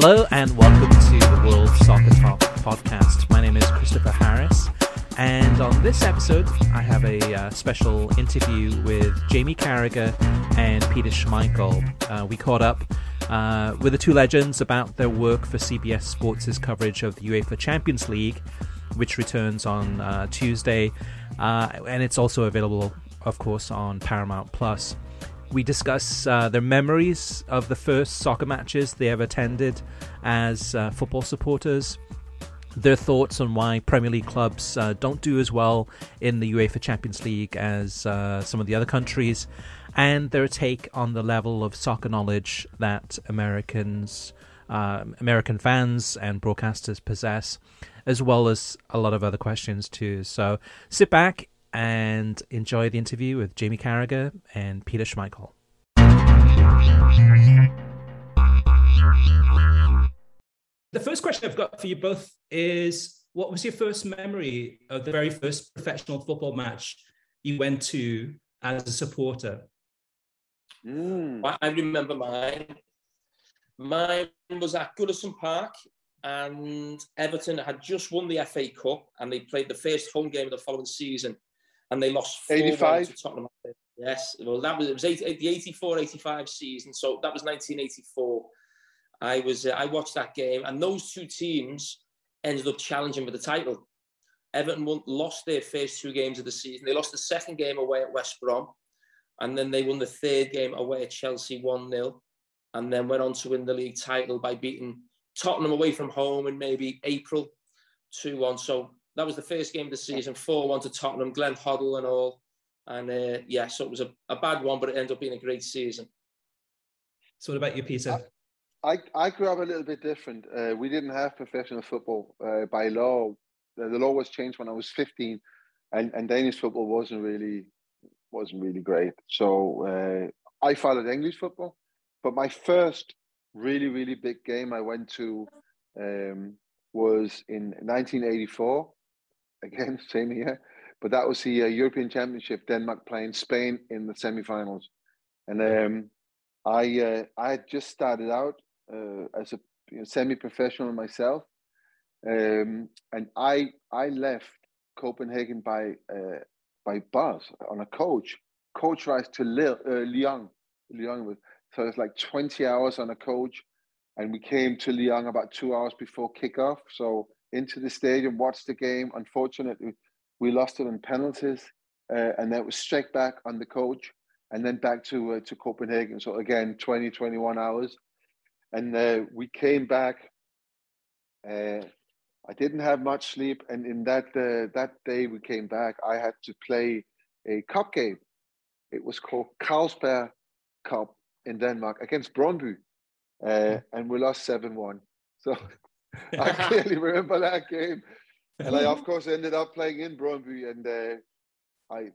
Hello and welcome to the World Soccer Talk podcast. My name is Christopher Harris, and on this episode, I have a uh, special interview with Jamie Carragher and Peter Schmeichel. Uh, we caught up uh, with the two legends about their work for CBS Sports' coverage of the UEFA Champions League, which returns on uh, Tuesday, uh, and it's also available, of course, on Paramount Plus. We discuss uh, their memories of the first soccer matches they ever attended as uh, football supporters, their thoughts on why Premier League clubs uh, don't do as well in the UEFA Champions League as uh, some of the other countries, and their take on the level of soccer knowledge that Americans, uh, American fans, and broadcasters possess, as well as a lot of other questions too. So sit back and enjoy the interview with Jamie Carragher and Peter Schmeichel. The first question I've got for you both is what was your first memory of the very first professional football match you went to as a supporter? Mm. I remember mine. Mine was at Goodison Park, and Everton had just won the FA Cup, and they played the first home game of the following season, and they lost 85 to Tottenham. Yes, well, that was it was 80, the 84 85 season, so that was 1984. I was uh, I watched that game, and those two teams ended up challenging for the title. Everton won, lost their first two games of the season. They lost the second game away at West Brom, and then they won the third game away at Chelsea 1 0, and then went on to win the league title by beating Tottenham away from home in maybe April 2 1. So that was the first game of the season 4 1 to Tottenham, Glenn Hoddle and all. And uh, yeah, so it was a, a bad one, but it ended up being a great season. So, what about you, Peter? I, I grew up a little bit different. Uh, we didn't have professional football uh, by law. The, the, law was changed when I was 15, and, and Danish football wasn't really wasn't really great. So uh, I followed English football. But my first really really big game I went to um, was in 1984. Again, same year, but that was the uh, European Championship. Denmark playing Spain in the semi-finals, and um, I uh, I had just started out uh, as a you know, semi-professional myself, um, and I I left Copenhagen by uh, by bus on a coach. Coach rides to uh, Lyon. Lyon was so it's like 20 hours on a coach, and we came to Lyon about two hours before kickoff. So into the stadium, watched the game. Unfortunately, we lost it in penalties, uh, and that was straight back on the coach, and then back to uh, to Copenhagen. So again, 20, 21 hours and uh, we came back. Uh, I didn't have much sleep, and in that uh, that day we came back, I had to play a cup game. It was called Carlsberg Cup in Denmark against Brøndby, uh, and we lost seven one. So I clearly remember that game, and I of course ended up playing in Brøndby, and uh, I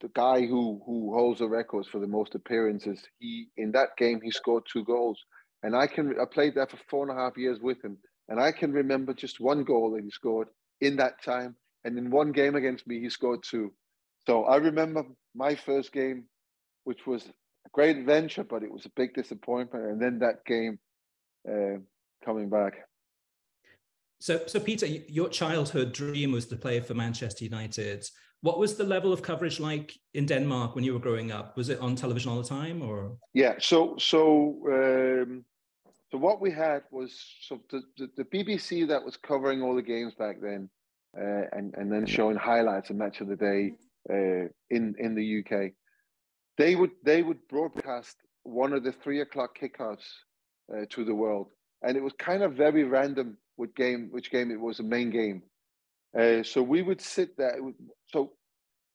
the guy who who holds the records for the most appearances, he in that game he scored two goals. And I can I played there for four and a half years with him, and I can remember just one goal that he scored in that time, and in one game against me he scored two. So I remember my first game, which was a great adventure, but it was a big disappointment, and then that game uh, coming back. So, so Peter, your childhood dream was to play for Manchester United. What was the level of coverage like in Denmark when you were growing up? Was it on television all the time, or? Yeah. So, so, um, so what we had was so the, the, the BBC that was covering all the games back then, uh, and and then showing highlights and match of the day uh, in in the UK. They would they would broadcast one of the three o'clock kickoffs uh, to the world, and it was kind of very random what game which game it was a main game. Uh, so we would sit there. So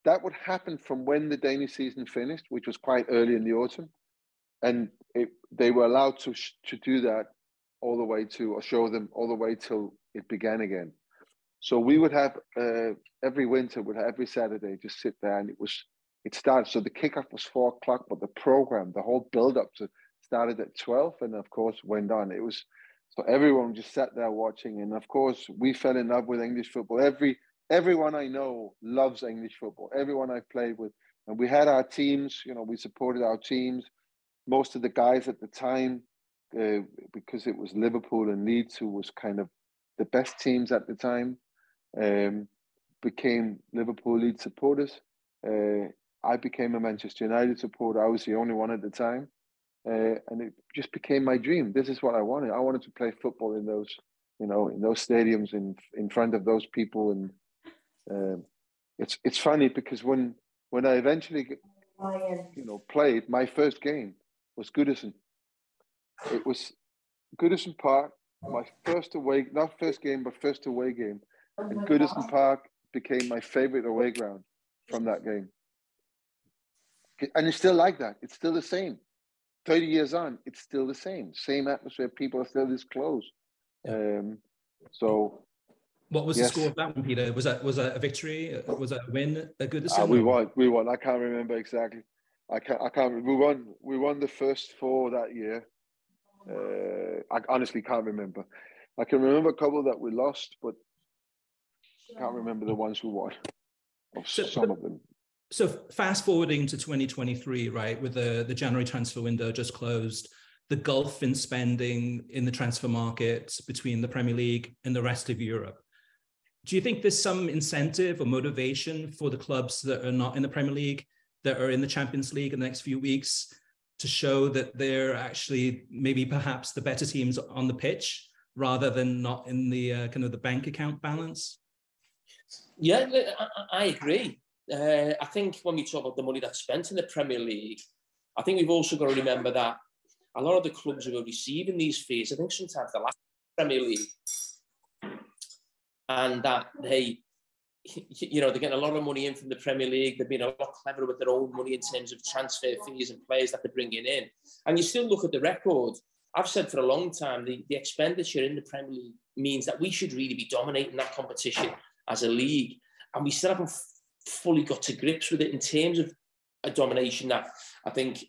that would happen from when the Danish season finished, which was quite early in the autumn, and it, they were allowed to to do that all the way to or show them all the way till it began again. So we would have uh, every winter, would every Saturday, just sit there, and it was it started. So the kickoff was four o'clock, but the program, the whole build up to started at twelve, and of course went on. It was so everyone just sat there watching, and of course we fell in love with English football. Every everyone I know loves English football. Everyone I've played with, and we had our teams. You know, we supported our teams. Most of the guys at the time, uh, because it was Liverpool and Leeds, who was kind of the best teams at the time, um, became Liverpool Leeds supporters. Uh, I became a Manchester United supporter. I was the only one at the time uh, and it just became my dream. This is what I wanted. I wanted to play football in those, you know, in those stadiums in in front of those people. And uh, it's it's funny because when when I eventually, you know, played my first game was Goodison. It was Goodison Park, my first away, not first game, but first away game. And Goodison Park became my favorite away ground from that game. And it's still like that. It's still the same. 30 years on, it's still the same. Same atmosphere. People are still this close. Um, so. What was yes. the score of that one, Peter? Was that was that a victory? Was that a win? A good uh, We won. We won. I can't remember exactly. I can't. I can't. We won. We won the first four that year. Uh, I honestly can't remember. I can remember a couple that we lost, but I can't remember the ones we won. So, some of them so fast forwarding to 2023, right, with the, the January transfer window just closed, the gulf in spending in the transfer market between the Premier League and the rest of Europe. Do you think there's some incentive or motivation for the clubs that are not in the Premier League, that are in the Champions League in the next few weeks, to show that they're actually maybe perhaps the better teams on the pitch rather than not in the uh, kind of the bank account balance? Yeah, I agree uh, I think when we talk about the money that's spent in the Premier League, I think we've also got to remember that a lot of the clubs who are receiving these fees, I think sometimes the last Premier League, and that they, you know, they're getting a lot of money in from the Premier League. They've been a lot cleverer with their own money in terms of transfer fees and players that they're bringing in. And you still look at the record. I've said for a long time the, the expenditure in the Premier League means that we should really be dominating that competition as a league. And we still haven't fully got to grips with it in terms of a domination that I think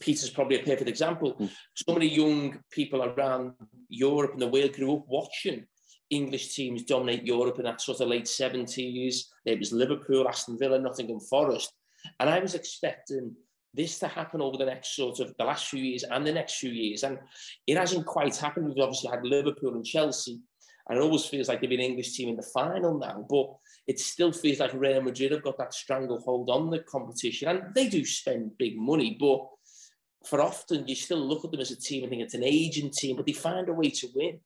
Peter's probably a perfect example. Mm. So many young people around Europe and the world grew up watching English teams dominate Europe in that sort of late 70s. It was Liverpool, Aston Villa, Nottingham Forest. And I was expecting this to happen over the next sort of the last few years and the next few years. And it hasn't quite happened. We've obviously had Liverpool and Chelsea. And it always feels like they've been an English team in the final now. But it still feels like Real Madrid have got that stranglehold on the competition, and they do spend big money, but for often you still look at them as a team and think it's an aging team, but they find a way to win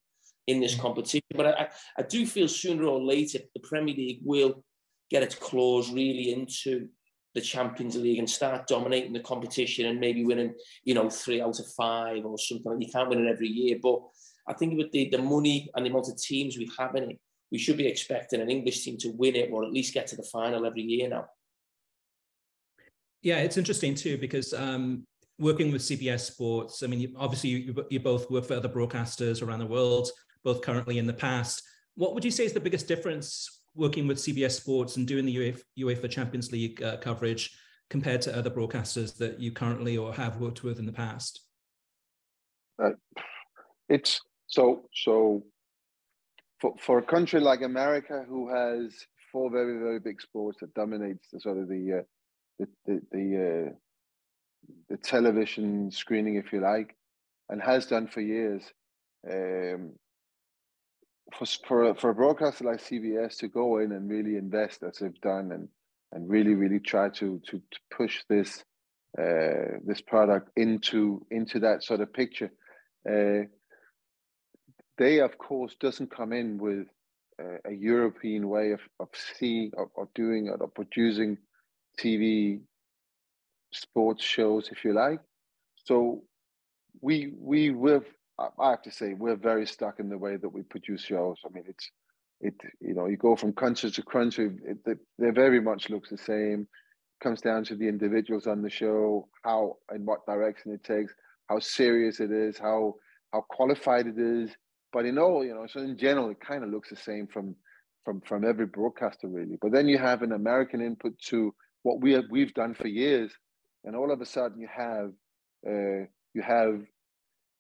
in this mm. competition. But I, I do feel sooner or later the Premier League will get its claws really into the Champions League and start dominating the competition and maybe winning, you know, three out of five or something. You can't win it every year, but I think with the, the money and the amount of teams we have in it, we should be expecting an English team to win it or at least get to the final every year now. Yeah, it's interesting too because um, working with CBS Sports, I mean, obviously you, you both work for other broadcasters around the world, both currently in the past. What would you say is the biggest difference working with CBS Sports and doing the UEFA, UEFA Champions League uh, coverage compared to other broadcasters that you currently or have worked with in the past? Uh, it's so so for, for a country like America, who has four very very big sports that dominates the sort of the uh, the the the, uh, the, television screening, if you like, and has done for years. Um, for for for a broadcaster like CBS to go in and really invest as they've done and and really really try to to, to push this uh, this product into into that sort of picture. Uh, they of course doesn't come in with a, a European way of of seeing of, of doing it or producing TV sports shows, if you like. So we we will I have to say we're very stuck in the way that we produce shows. I mean, it's it you know you go from country to country, it, they very much looks the same. It comes down to the individuals on the show, how and what direction it takes, how serious it is, how how qualified it is. But in all, you know, so in general, it kind of looks the same from from from every broadcaster really. But then you have an American input to what we have we've done for years, and all of a sudden you have uh, you have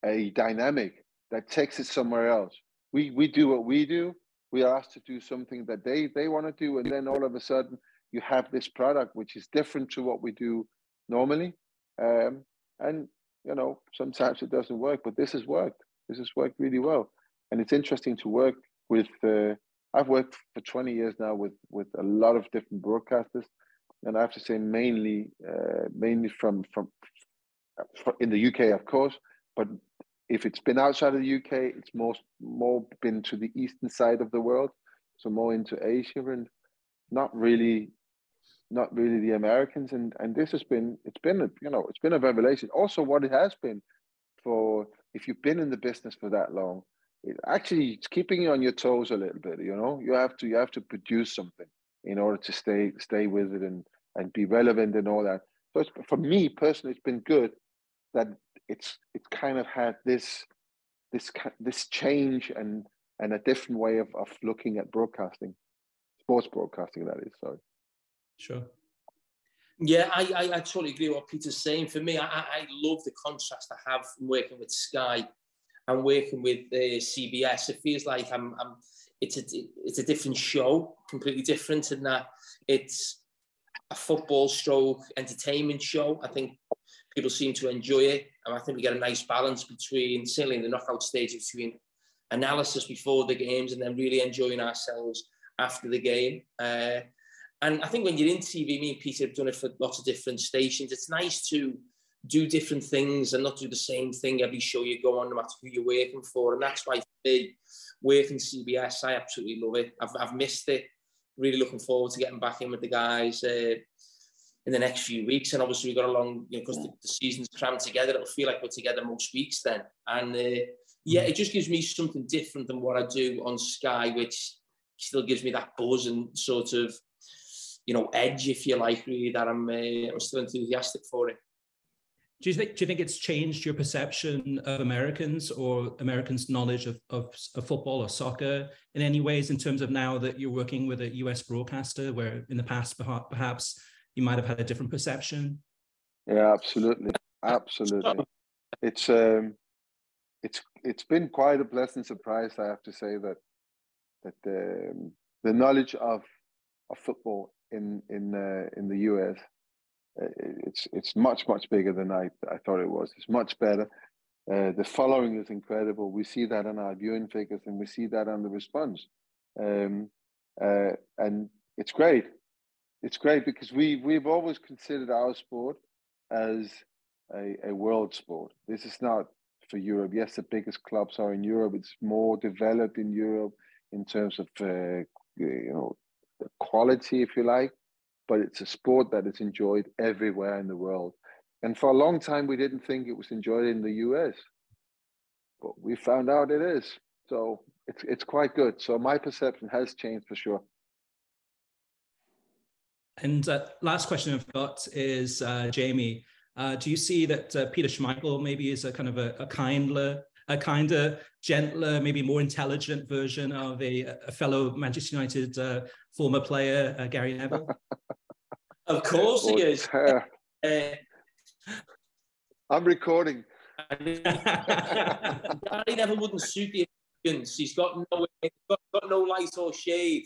a dynamic that takes it somewhere else. We we do what we do. We are asked to do something that they they want to do, and then all of a sudden you have this product which is different to what we do normally. Um, and you know sometimes it doesn't work, but this has worked. This has worked really well, and it's interesting to work with. Uh, I've worked for 20 years now with with a lot of different broadcasters, and I have to say mainly uh, mainly from from in the UK, of course, but if it's been outside of the UK, it's more more been to the eastern side of the world, so more into Asia and not really, not really the Americans. And and this has been it's been a, you know it's been a revelation. Also, what it has been for if you've been in the business for that long, it actually it's keeping you on your toes a little bit. You know, you have to you have to produce something in order to stay stay with it and and be relevant and all that. So for me personally, it's been good that it's it's kind of had this this this change and and a different way of, of looking at broadcasting, sports broadcasting. That is sorry. Sure. Yeah, I, I, I totally agree with what Peter's saying. For me, I, I love the contrast I have from working with Sky and working with uh, CBS. It feels like I'm, I'm it's a it's a different show, completely different in that it's a football stroke entertainment show. I think people seem to enjoy it. And I think we get a nice balance between, certainly in the knockout stage, between analysis before the games and then really enjoying ourselves after the game. Uh, and I think when you're in TV, me and Peter have done it for lots of different stations. It's nice to do different things and not do the same thing every show you go on, no matter who you're working for. And that's why for me, working CBS, I absolutely love it. I've, I've missed it. Really looking forward to getting back in with the guys. Uh, in the next few weeks. And obviously, we got along you know, because the, the, season's crammed together. It'll feel like we're together most weeks then. And uh, yeah, it just gives me something different than what I do on Sky, which still gives me that buzz and sort of you know edge, if you like, really that I'm uh, I'm still enthusiastic for it. Do you think do you think it's changed your perception of Americans or Americans' knowledge of, of, of, football or soccer in any ways in terms of now that you're working with a US broadcaster where in the past perhaps you might have had a different perception? Yeah, absolutely, absolutely. It's um, it's it's been quite a pleasant surprise. I have to say that that um, the knowledge of of football in in uh, in the US it's it's much much bigger than I I thought it was. It's much better. Uh, the following is incredible. We see that in our viewing figures, and we see that on the response, um, uh, and it's great it's great because we we've always considered our sport as a, a world sport. This is not for Europe. Yes, the biggest clubs are in Europe. It's more developed in Europe in terms of uh, you know the quality, if you like. But it's a sport that is enjoyed everywhere in the world. And for a long time, we didn't think it was enjoyed in the US, but we found out it is. So it's it's quite good. So my perception has changed for sure. And uh, last question I've got is uh, Jamie. Uh, do you see that uh, Peter Schmeichel maybe is a kind of a, a kinder, a kinder, gentler, maybe more intelligent version of a, a fellow Manchester United uh, former player, uh, Gary Neville? of course he is. I'm recording. Gary Neville wouldn't suit the Americans. He's got no, got, got no light or shade.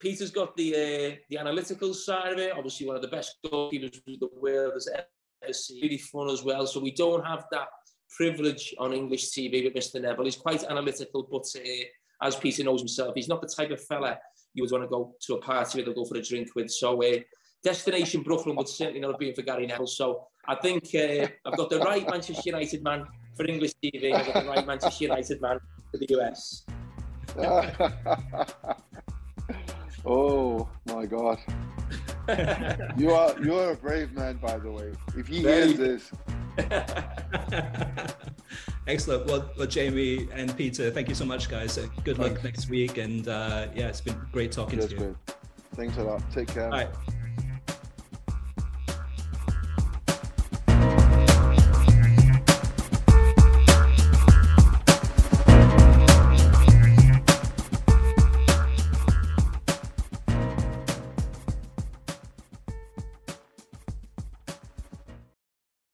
Peter's got the uh, the analytical side of it. Obviously, one of the best goalkeepers in the world has ever seen. Really fun as well. So we don't have that privilege on English TV with Mr. Neville. He's quite analytical, but uh, as Peter knows himself, he's not the type of fella you would want to go to a party with or go for a drink with. So uh, destination Brooklyn would certainly not have been for Gary Neville. So I think uh, I've got the right Manchester United man for English TV. I've got the right Manchester United man for the US. oh my God. you are you are a brave man, by the way. If he Very hears this. Excellent. Well, well, Jamie and Peter, thank you so much, guys. Uh, good luck next week, and uh, yeah, it's been great talking Cheers, to you. Man. Thanks a lot. Take care. All right.